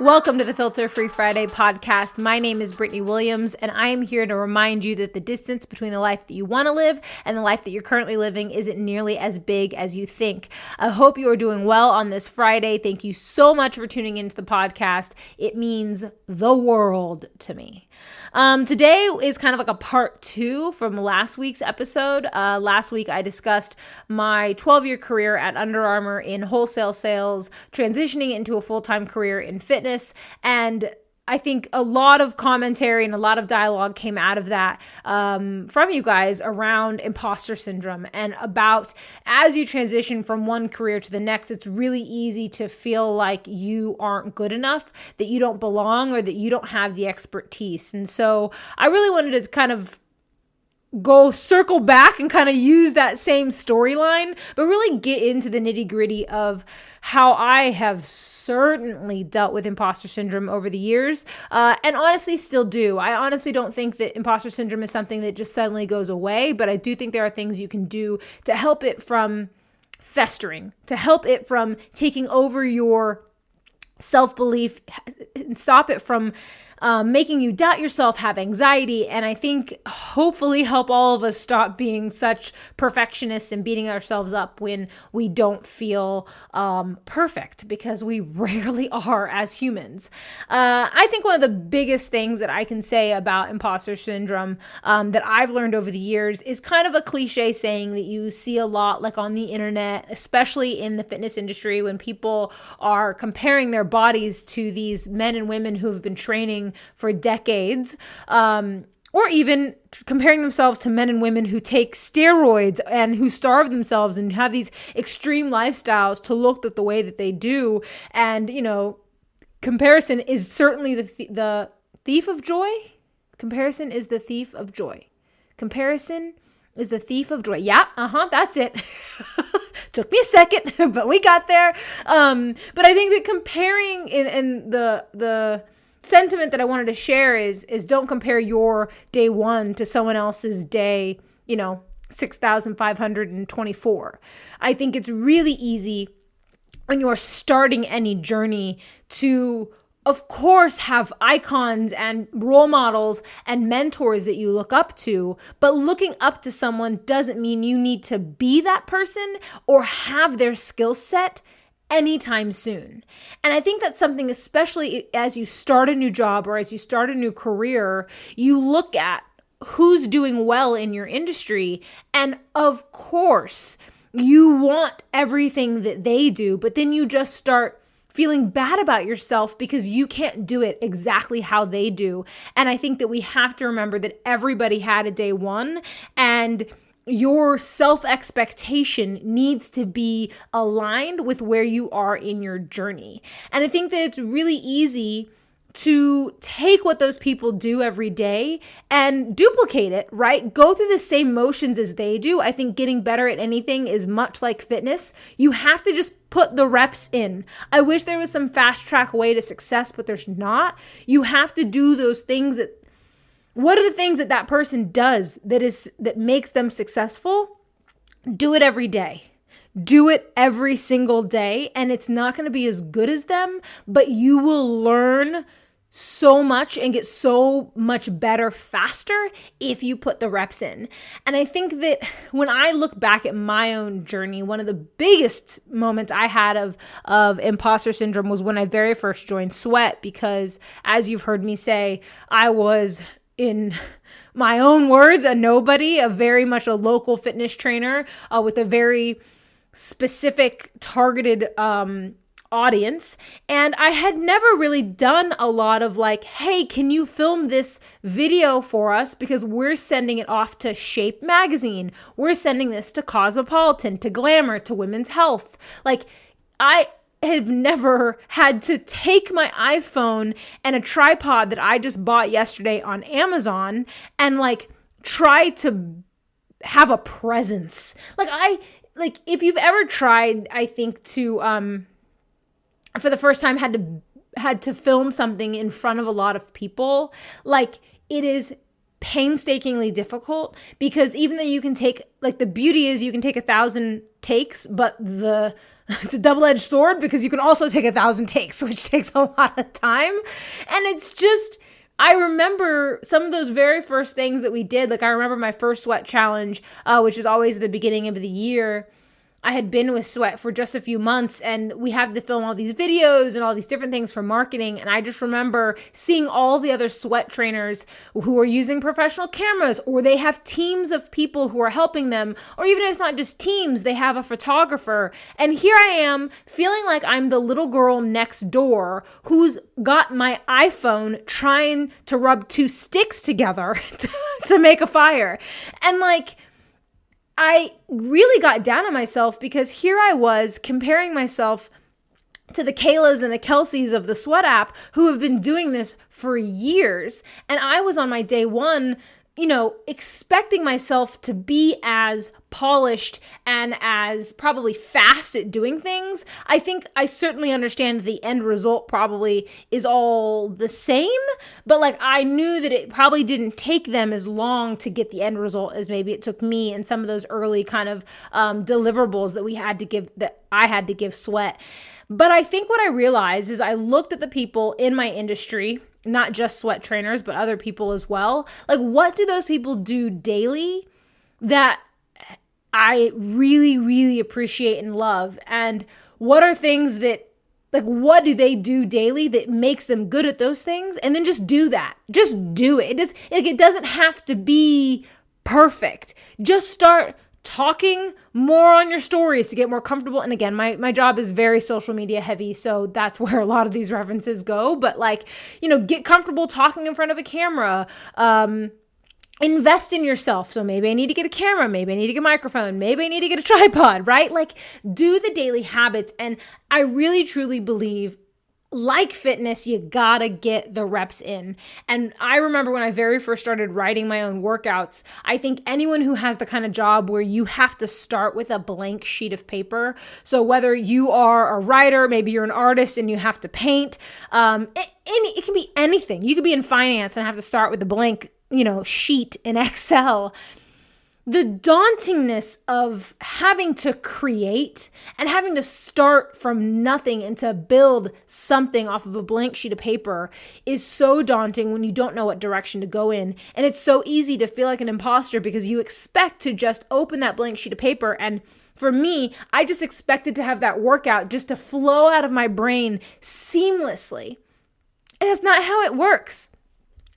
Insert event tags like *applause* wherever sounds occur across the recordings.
Welcome to the Filter Free Friday podcast. My name is Britany Williams, and I am here to remind you that the distance between the life that you want to live and the life that you're currently living isn't nearly as big as you think. I hope you are doing well on this Friday. Thank you so much for tuning into the podcast. It means the world to me. Um, today is kind of like a part two from last week's episode. Uh, last week, I discussed my 12 year career at Under Armour in wholesale sales, transitioning into a full time career in fitness, and I think a lot of commentary and a lot of dialogue came out of that um, from you guys around imposter syndrome and about as you transition from one career to the next, it's really easy to feel like you aren't good enough, that you don't belong, or that you don't have the expertise. And so I really wanted to kind of go circle back and kind of use that same storyline, but really get into the nitty gritty of how I have certainly dealt with imposter syndrome over the years, uh, and honestly still do. I honestly don't think that imposter syndrome is something that just suddenly goes away, but I do think there are things you can do to help it from festering, to help it from taking over your self belief, and stop it from um, making you doubt yourself, have anxiety, and I think hopefully help all of us stop being such perfectionists and beating ourselves up when we don't feel um, perfect because we *laughs* rarely are as humans. Uh, I think one of the biggest things that I can say about imposter syndrome um, that I've learned over the years is kind of a cliche saying that you see a lot, like on the internet, especially in the fitness industry, when people are comparing their bodies to these men and women who have been training for decades. Um, or even comparing themselves to men and women who take steroids and who starve themselves and have these extreme lifestyles to look the way that they do. And, you know, comparison is certainly the, th- the thief of joy. Comparison is the thief of joy. Comparison is the thief of joy. Yeah, uh huh, that's it. *laughs* Took me a second, *laughs* but we got there. Um, but I think that comparing in, in the the sentiment that I wanted to share is is don't compare your day 1 to someone else's day, you know, 6524. I think it's really easy when you're starting any journey to of course have icons and role models and mentors that you look up to but looking up to someone doesn't mean you need to be that person or have their skill set anytime soon. And I think that's something, especially as you start a new job or as you start a new career, you look at who's doing well in your industry. And of course, you want everything that they do, but then you just start feeling bad about yourself because you can't do it exactly how they do. And I think that we have to remember that everybody had a day one and your self expectation needs to be aligned with where you are in your journey. And I think that it's really easy to take what those people do every day and duplicate it, right? Go through the same motions as they do. I think getting better at anything is much like fitness. You have to just put the reps in. I wish there was some fast track way to success, but there's not. You have to do those things that what are the things that that person does that is that makes them successful? Do it every day. Do it every single day and it's not going to be as good as them, but you will learn so much and get so much better faster if you put the reps in. And I think that when I look back at my own journey, one of the biggest moments I had of of imposter syndrome was when I very first joined Sweat because as you've heard me say, I was in my own words, a nobody, a very much a local fitness trainer uh, with a very specific targeted um, audience. And I had never really done a lot of like, hey, can you film this video for us? Because we're sending it off to Shape Magazine. We're sending this to Cosmopolitan, to Glamour, to Women's Health. Like, I have never had to take my iPhone and a tripod that I just bought yesterday on Amazon and like try to have a presence. Like I like if you've ever tried I think to um for the first time had to had to film something in front of a lot of people, like it is painstakingly difficult because even though you can take like the beauty is you can take a thousand takes, but the *laughs* it's a double-edged sword because you can also take a thousand takes, *laughs* which takes a lot of time. And it's just I remember some of those very first things that we did. Like I remember my first sweat challenge, uh, which is always the beginning of the year. I had been with Sweat for just a few months and we had to film all these videos and all these different things for marketing. And I just remember seeing all the other Sweat trainers who are using professional cameras or they have teams of people who are helping them. Or even if it's not just teams, they have a photographer. And here I am feeling like I'm the little girl next door who's got my iPhone trying to rub two sticks together *laughs* to, to make a fire. And like, I really got down on myself because here I was comparing myself to the Kaylas and the Kelseys of the Sweat app who have been doing this for years. And I was on my day one you know, expecting myself to be as polished and as probably fast at doing things, I think I certainly understand the end result probably is all the same, but like I knew that it probably didn't take them as long to get the end result as maybe it took me and some of those early kind of um, deliverables that we had to give, that I had to give sweat. But I think what I realized is I looked at the people in my industry not just sweat trainers, but other people as well. Like, what do those people do daily that I really, really appreciate and love? And what are things that, like, what do they do daily that makes them good at those things? And then just do that. Just do it. It just, like, it doesn't have to be perfect. Just start talking more on your stories to get more comfortable and again my my job is very social media heavy so that's *laughs* where a lot of these references go but like you know get comfortable talking in front of a camera um invest in yourself. So maybe I need to get a camera, maybe I need to get a microphone, maybe I need to get a *laughs* tripod, right? Like do the daily habits. And I really truly believe like fitness, you gotta get the reps in. And I remember when I very first started writing my own workouts, I think anyone who has the kind of job where you have to start with a blank sheet of paper. So whether you are a writer, maybe you're an artist and you have to paint, um, it, any, it can be anything. You could be in finance and have to start with a blank, you know, sheet in *laughs* Excel the dauntingness of having to create and having to start from nothing and to build something off of a blank sheet of paper is so daunting when you don't know what direction to go in. And it's so easy to feel like an imposter because you expect to just open that blank sheet of paper. And for me, I just expected to have that workout just to flow out of my brain seamlessly. And that's not how it works.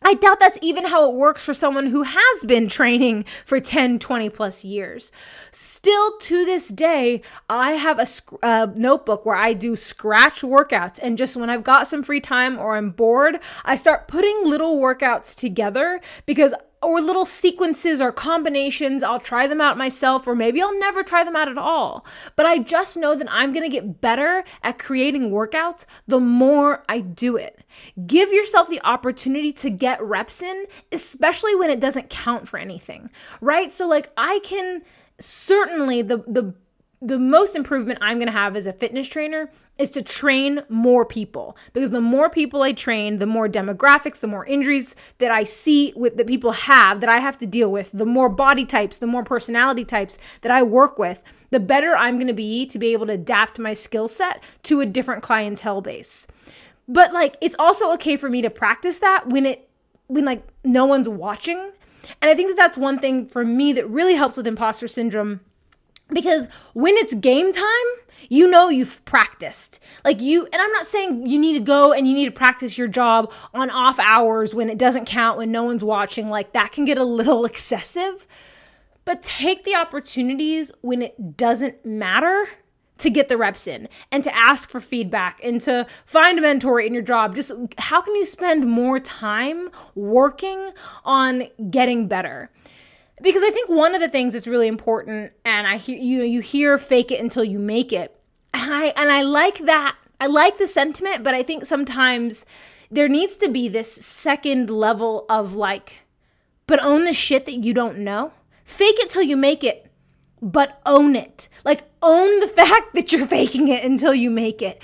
I doubt that's even how it works for someone who has been training for 10, 20 plus years. Still to this day, I have a uh, notebook where I do scratch workouts. And just when I've got some free time or I'm bored, I start putting little workouts together because or little sequences or combinations. I'll try them out myself, or maybe I'll never try them out at all. But I just know that I'm gonna get better at creating workouts the more I do it. Give yourself the opportunity to get reps in, especially when it doesn't count for anything, right? So, like, I can certainly the the the most improvement I'm going to have as a fitness trainer is to train more people because the more people I train, the more demographics, the more injuries that I see with that people have that I have to deal with, the more body types, the more personality types that I work with, the better I'm going to be to be able to adapt my skill set to a different clientele base. But like it's also okay for me to practice that when it when like no one's watching. And I think that that's one thing for me that really helps with imposter syndrome because when it's game time, you know you've practiced. Like you, and I'm not saying you need to go and you need to practice your job on off hours when it doesn't count, when no one's watching. Like that can get a little *laughs* excessive. But take the opportunities when it doesn't matter to get the reps in and to ask for feedback and to find a mentor in your job. Just how can you spend more time working on getting better? Because I think one of the things that's really important, and I hear you know you hear fake it until you make it, and I and I like that. I like the sentiment, but I think sometimes there needs to be this second level of like, but own the shit that you don't know. Fake it till you make it, but own it. Like own the *laughs* fact that you're faking it until you make it.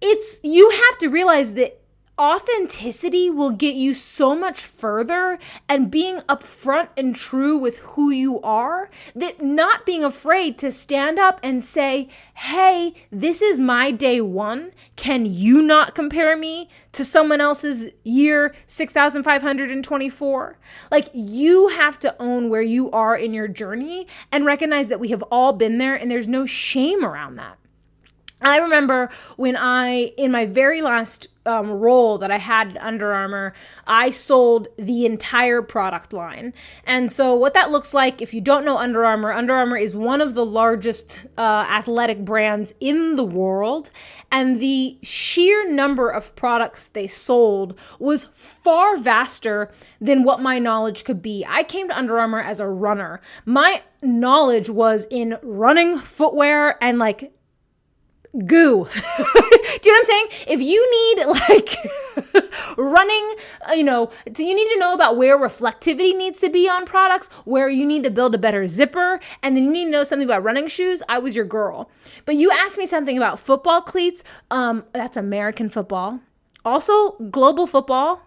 It's you have to realize that authenticity will get you so much further and being upfront and true with who you are that not being afraid to stand up and say, Hey, this is my day one. Can you not compare me to someone else's year 6524? Like, you have to own where you are in your journey and recognize that we have all been there and there's no shame around that. I remember when I, in my very last um, role that I had at Under Armour, I sold the entire product line. And so, what that looks like, if you don't know Under Armour, Under Armour is one of the largest uh, athletic brands in the world. And the sheer number of products they sold was far vaster than what my knowledge could be. I came to Under Armour as a runner. My knowledge was in running footwear and like goo. *laughs* Do you know what I'm saying? If you need *laughs* like running, uh, you know, do you need to know about where reflectivity needs to be on products, where you need to build a better zipper, and then you need to know something about running shoes, I was your girl. But you asked me something about football cleats, um that's American football. Also, global football,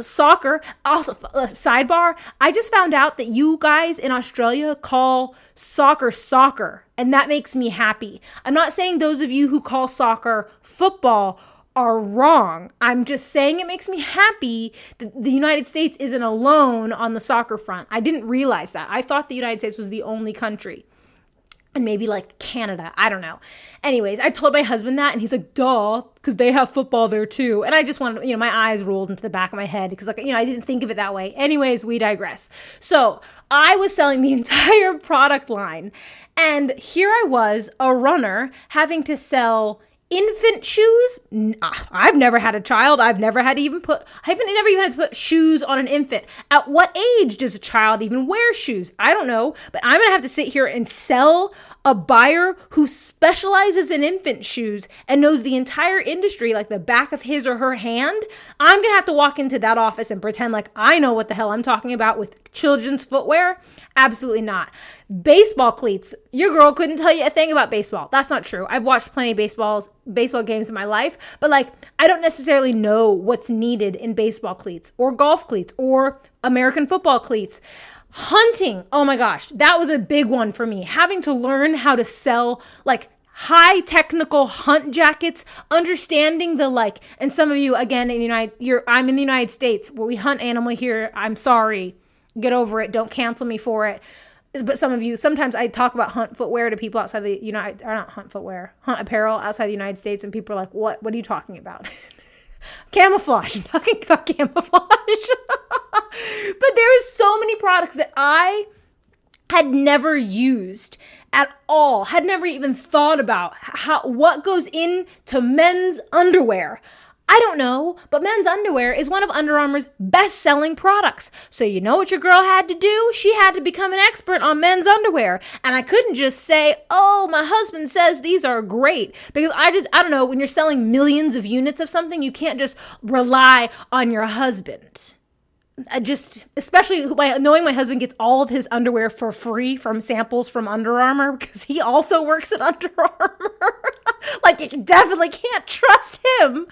soccer also uh, sidebar i just found out that you guys in australia call soccer soccer and that makes me happy. I'm not saying those of you who call soccer football are wrong. I'm just saying it makes me happy that the united states isn't alone on the soccer front. I didn't realize that. I thought the united states was the only country and maybe like Canada. I don't know. Anyways, I told my husband that, and he's like, duh, because they have football there too. And I just wanted, you know, my eyes rolled into the back of my head because, like, you know, I didn't think of it that way. Anyways, we digress. So I was selling the *laughs* entire product line, and here I was, a runner, having to sell infant shoes? Ah, i've never had a child. I've never had to even put i haven't never even had to put shoes on an infant. At what age does a child even wear shoes? I don't know but i'm gonna have to sit here and sell a buyer who specializes in infant shoes and knows the entire industry like the back of his or her hand, I'm gonna have to walk into that office and pretend like I know what the hell I'm talking about with children's footwear. Absolutely not. Baseball cleats. Your girl couldn't tell you a thing about baseball. That's not true. I've watched plenty of baseballs, baseball games in my life, but like I don't necessarily know what's needed in baseball cleats or golf cleats or American football cleats. Hunting. Oh my gosh, that was a big one for me. Having to learn how to sell like high technical hunt jackets, understanding the like, and some of you again in the United, you're I'm in the United States where we hunt animal here. I'm sorry, get over it. Don't cancel me for it. But some of you, sometimes I talk about hunt footwear to people outside the United, or not hunt footwear, hunt apparel outside the United States, and people are like, "What? What are you talking about?" *laughs* camouflage. I'm *laughs* talking about camouflage. *laughs* but there are so many products that I had never used at all, had never even thought about how what goes into men's underwear. I don't know, but men's underwear is one of Under Armour's best selling products. So, you know what your girl had to do? She had to become an expert on men's underwear. And I couldn't just say, oh, my husband says these are great. Because I just, I don't know, when you're selling millions of units of something, you can't just rely on your husband. Just, especially by knowing my husband gets all of his underwear for free from samples from Under Armour *laughs* because he also works at *laughs* Under Armour. *laughs* like, you definitely can't trust him.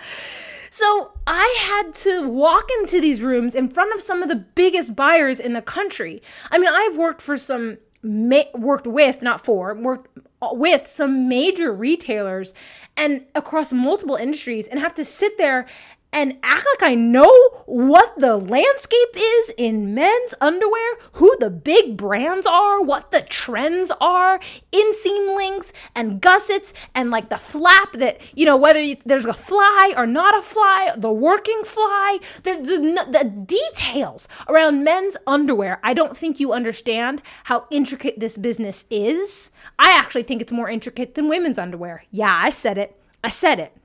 So I had to walk into these rooms in front of some of the biggest buyers in the country. I mean, I've worked for some, worked with, not for, worked uh, with some major retailers and across multiple industries and have to sit there and act like I know what the landscape is in men's underwear, who the big brands are, what the trends are, inseam lengths and gussets, and like the flap that, you know, whether there's a fly or not a fly, the working fly, the, the, the details around men's underwear. I don't think you understand how intricate this business is. I actually think it's more intricate than women's underwear. Yeah, I said it. I said it.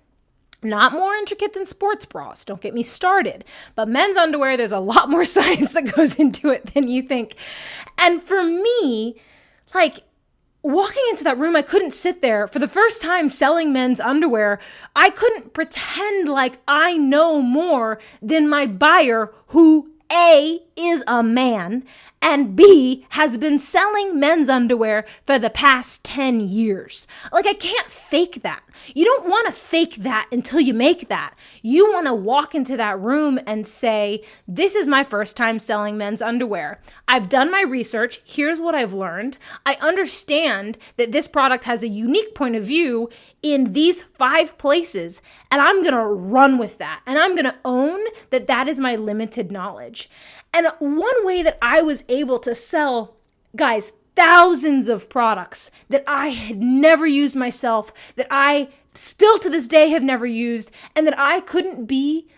Not more intricate than sports bras, don't get me started. But men's underwear, there's a lot more *laughs* science that goes into it than you think. And for me, like, walking into that room, I couldn't sit there for the first time selling men's underwear. I couldn't pretend like I know more than my buyer, who A is a man, and B has been selling men's underwear for the past 10 years. Like, I can't fake that. You don't want to fake that until you make that. You want to walk into that room and say, This is my first time selling men's underwear. I've done my research. Here's what I've learned. I understand that this product has a unique point of view in these five places, and I'm going to run with that. And I'm going to own that that is my limited knowledge. And one way that I was able to sell, guys, thousands of products that I had never used myself, that I still to this day have never used, and that I couldn't be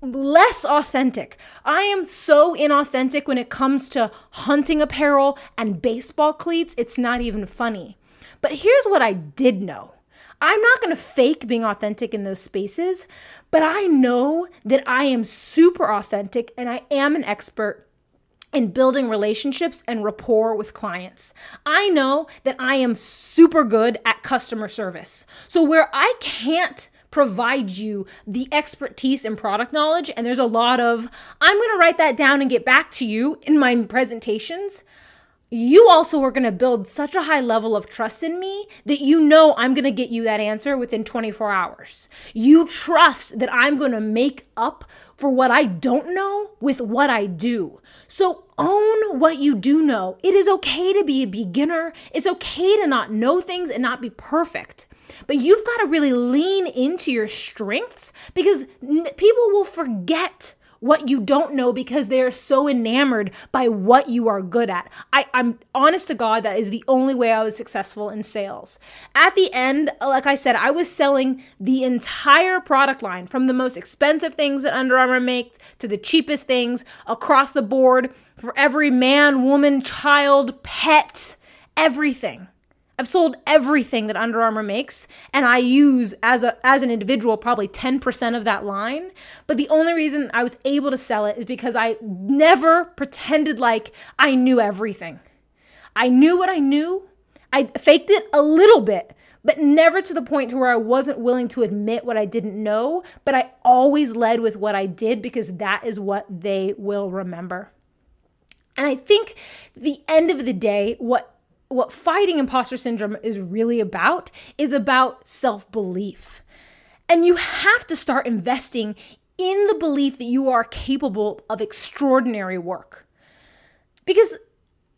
less authentic. I am so inauthentic when it comes to hunting apparel and baseball cleats, it's not even funny. But here's what I did know I'm not to fake being authentic in those spaces, but I know that I am super authentic and I am an expert in building relationships and rapport with clients. I know that I am super good at customer service. So, where I can't provide you the expertise and product knowledge, and there's a lot of, I'm to write that down and get back to you in my presentations. You also are going to build such a high level of trust in me that you know I'm going to get you that answer within 24 hours. You trust that I'm going to make up for what I don't know with what I do. So own what you do know. It is okay to be a beginner. It's okay to not know things and not be perfect. But you've got to really lean into your strengths because people will forget what you don't know because they're so enamored by what you are good at. I, I'm honest to God, that is the only way I was successful in sales. At the end, like I said, I was selling the entire product line from the most expensive things that Under Armour makes to the cheapest things across the board for every man, woman, child, pet, everything. I've sold everything that Under Armour makes, and I use as a as an individual probably 10% of that line. But the only reason I was able to sell it is because I never pretended like I knew everything. I knew what I knew. I faked it a little bit, but never to the point to where I wasn't willing to admit what I didn't know, but I always led with what I did because that is what they will remember. And I think the end of the day, what what fighting imposter syndrome is really about is about self belief. And you have to start investing in the belief that you are capable of extraordinary work. Because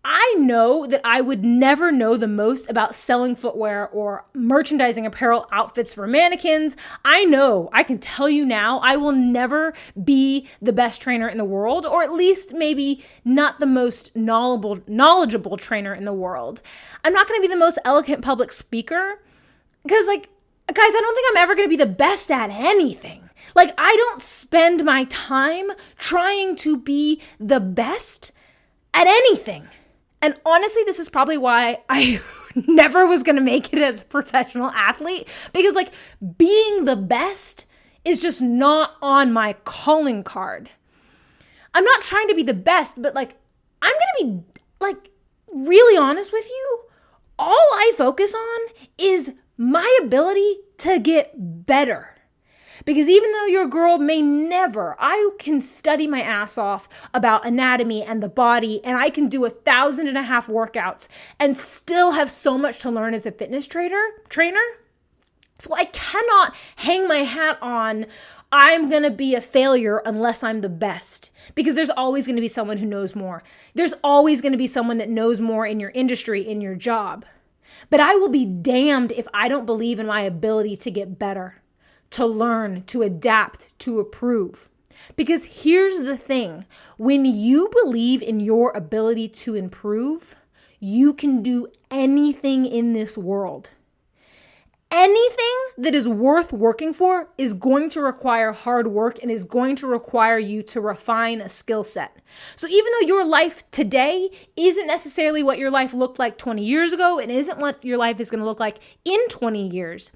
I know that I would never know the most about selling footwear or merchandising apparel outfits for mannequins. I know, I can tell you now, I will never be the best trainer in the world, or at least maybe not the most knowledgeable, knowledgeable trainer in the world. I'm not gonna be the most eloquent public speaker because, like, guys, I don't think I'm ever gonna be the best at anything. Like, I don't spend my time trying to be the best at anything. And honestly, this is probably why I *laughs* never was going to make it as a professional athlete because, like, being the best is just not on my calling card. I'm not trying to be the best, but like, I'm going to be, like, really honest with you. All I focus on is my ability to get better. Because even though your girl may never, I can study my ass off about anatomy and the body, and I can do a thousand and a half workouts and still have so much to learn as a fitness trainer, trainer. So I cannot hang my hat on I'm going to be a failure unless I'm the best because there's always going to be someone who knows more. There's always going to be someone that knows more in your industry, in your job. But I will be damned if I don't believe in my ability to get better to learn, to adapt, to improve. Because here's the thing when you believe in your ability to improve, you can do anything in this world. Anything that is worth working for is going to require hard work and is going to require you to refine a skill set. So, even though your life today isn't necessarily what your life looked like 20 years ago and isn't what your life is going to look like in 20 years,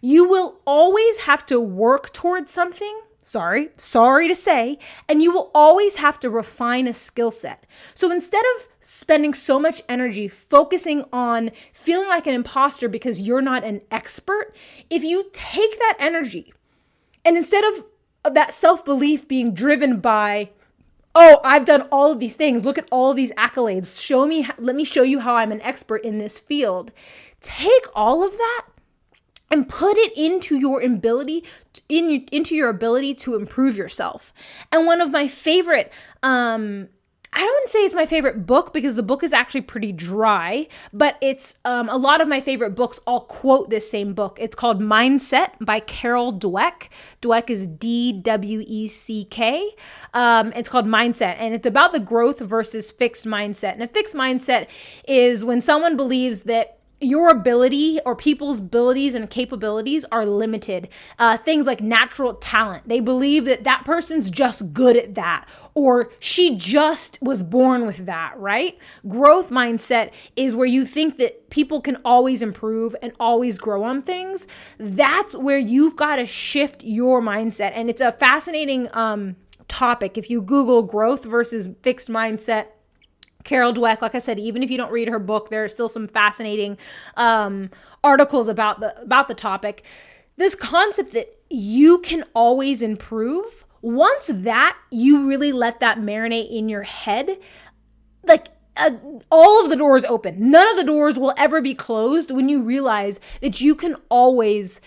you will always have to work towards something. Sorry, sorry to say, and you will always have to refine a skill set. So instead of spending so much energy focusing on feeling like an imposter because you're not an expert, if you take that energy and instead of, of that self belief being driven by oh, I've done all of these things. Look at all these accolades. Show me, let me show you how I'm an expert in this field. Take all of that and put it into your ability in into your ability to improve yourself. And one of my favorite um I don't say it's my favorite book because the book is actually pretty dry, but it's um, a lot of my favorite books all quote this same book. It's called Mindset by Carol Dweck. Dweck is D W E C K. Um, it's called Mindset, and it's about the growth versus fixed mindset. And a fixed mindset is when someone believes that your ability or people's abilities and capabilities are limited. Uh, things like natural talent. They believe that that person's just good at that or she just was born with that, right? Growth mindset is where you think that people can always improve and always grow on things. That's where you've got to shift your mindset. And it's a fascinating um, topic. If you Google growth versus fixed mindset, Carol Dweck, like I said, even if you don't read her book, there are still some fascinating um, articles about the about the topic. This concept that you can always improve. Once that you really let that marinate in your head, like uh, all of the doors open. None of the doors will ever be closed when you realize that you can always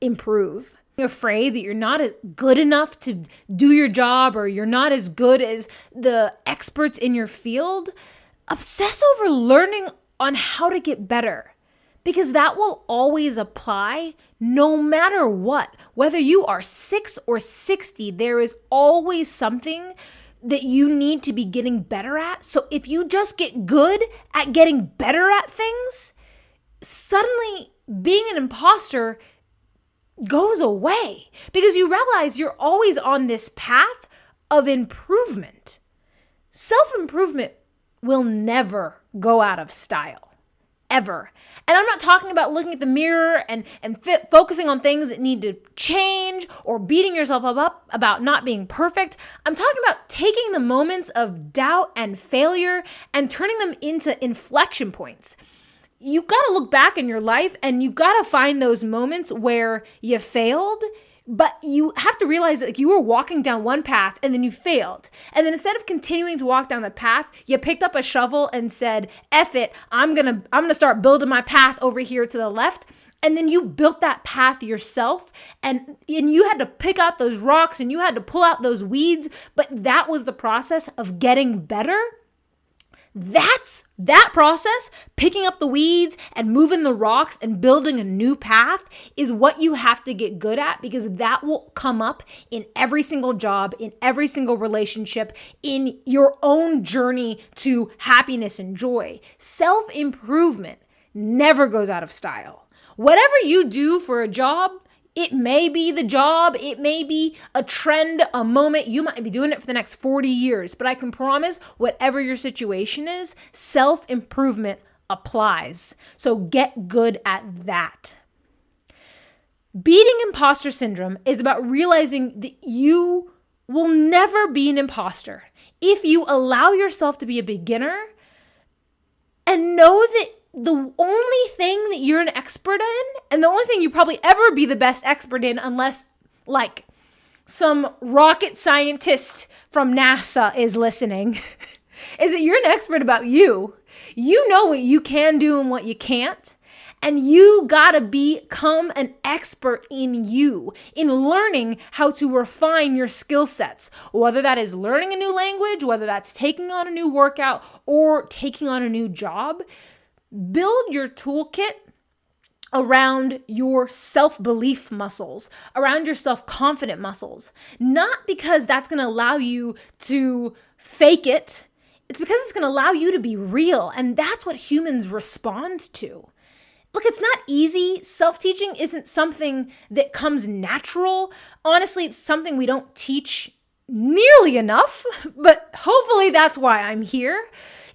improve afraid that you're not good enough to do your job or you're not as good as the experts in your field, obsess over learning on how to get better because that will always apply no matter what. Whether you are 6 or 60, there is always something that you need to be getting better at. So if you just get good at getting better at things, suddenly being an imposter goes away because you realize you're always on this path of improvement. Self improvement will never go out of style, ever. And I'm not talking about looking at the mirror and, and fit, focusing on things that need to change or beating yourself up, up about not being perfect. I'm talking about taking the moments of doubt and failure and turning them into inflection points you got to look back in your life and you got to find those moments where you failed but you have to realize that like, you were walking down one path and then you failed. And then instead of continuing to walk down the path, you picked up a shovel and said, "Eff it, I'm to I'm to start building my path over here to the left." And then you built that path yourself and and you had to pick out those rocks and you had to pull out those weeds, but that was the process of getting better that's that process, picking up the weeds and moving the rocks and building a new path is what you have to get good at because that will come up in every single job, in every single relationship, in your own journey to happiness and joy. Self improvement never goes out of style. Whatever you do for a job, it may be the job, it may be a trend, a moment. You might be doing it for the next 40 years, but I can promise whatever your situation is, self improvement applies. So get good at that. Beating imposter syndrome is about realizing that you will never be an imposter if you allow yourself to be a beginner and know that the only thing that you're an expert in, and the only thing you probably ever be the best expert in, unless like some rocket scientist from NASA is listening, *laughs* is that you're an expert about you. You know what you can do and what you can't. And you gotta become an expert in you, in learning how to refine your skill sets, whether that is learning a new language, whether that's taking on a new workout, or taking on a new job build your toolkit around your self belief muscles, around your self confident muscles. Not because that's gonna allow you to fake it, it's because it's gonna allow you to be real. And that's what humans respond to. Look, it's not easy. Self teaching isn't something that comes natural. Honestly, it's something we don't teach nearly enough, *laughs* but hopefully that's why I'm here.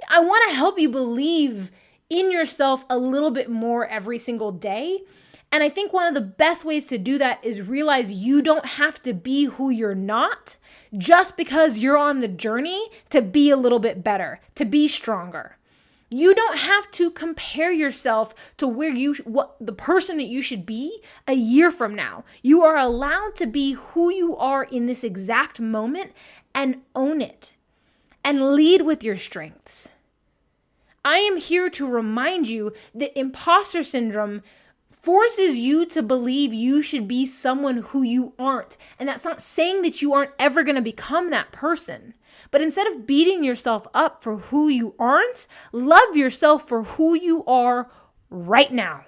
I wanna help you believe in yourself a little bit more every single day. And I think one of the best ways to do that is realize you don't have to be who you're not just because you're on the journey to be a little bit better, to be stronger. You don't have to compare yourself to where you what the person that you should be a year from now. You are allowed to be who you are in this exact moment and own it. and lead with your strengths. I am here to remind you that imposter syndrome forces you to believe you should be someone who you aren't. And that's not saying that you aren't ever going to become that person. But instead of beating yourself up for who you aren't, love yourself for who you are right now.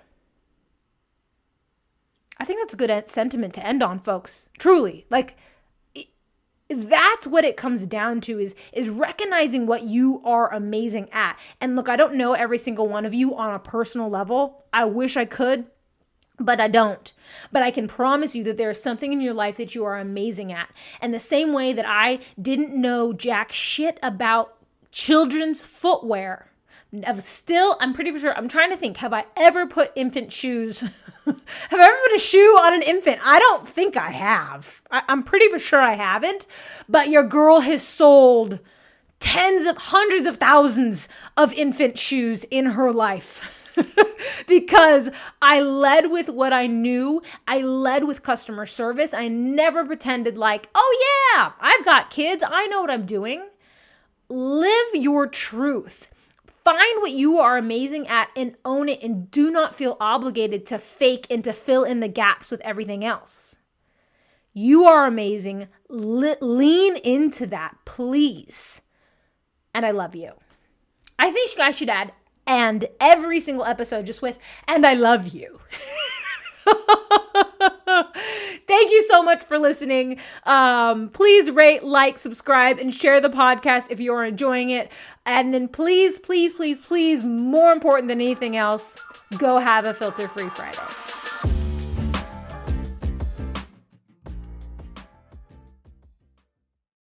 I think that's a good sentiment to end on, folks. Truly. Like, that's what it comes down to is is recognizing what you are amazing at and look i don't know every single one of you on a personal level i wish i could but I don't. But I can promise you that there is something in your life that you are amazing at. And the same way that I didn't know jack shit about children's footwear. Still, I'm pretty sure, I'm trying to think, have I ever put infant shoes *laughs* have I ever put a shoe on an infant? I don't think I have. I, am pretty for sure I haven't. But your girl has sold tens of hundreds of thousands of infant shoes in her life. *laughs* because I led with what I knew. I led with customer service. I never pretended like, oh, yeah, I've got kids. I know what I'm doing. Live your truth. Find what you are amazing at and own it, and do not feel obligated to fake and to fill in the gaps with everything else. You are amazing. Le- lean into that, please. And I love you. I think I should add and every single episode just with, and I love you. *laughs* Thank you so much for listening. Um, please rate, like, subscribe, and share the podcast if you are enjoying it. And then please, please, please, please, more important than anything else, go have a filter free Friday.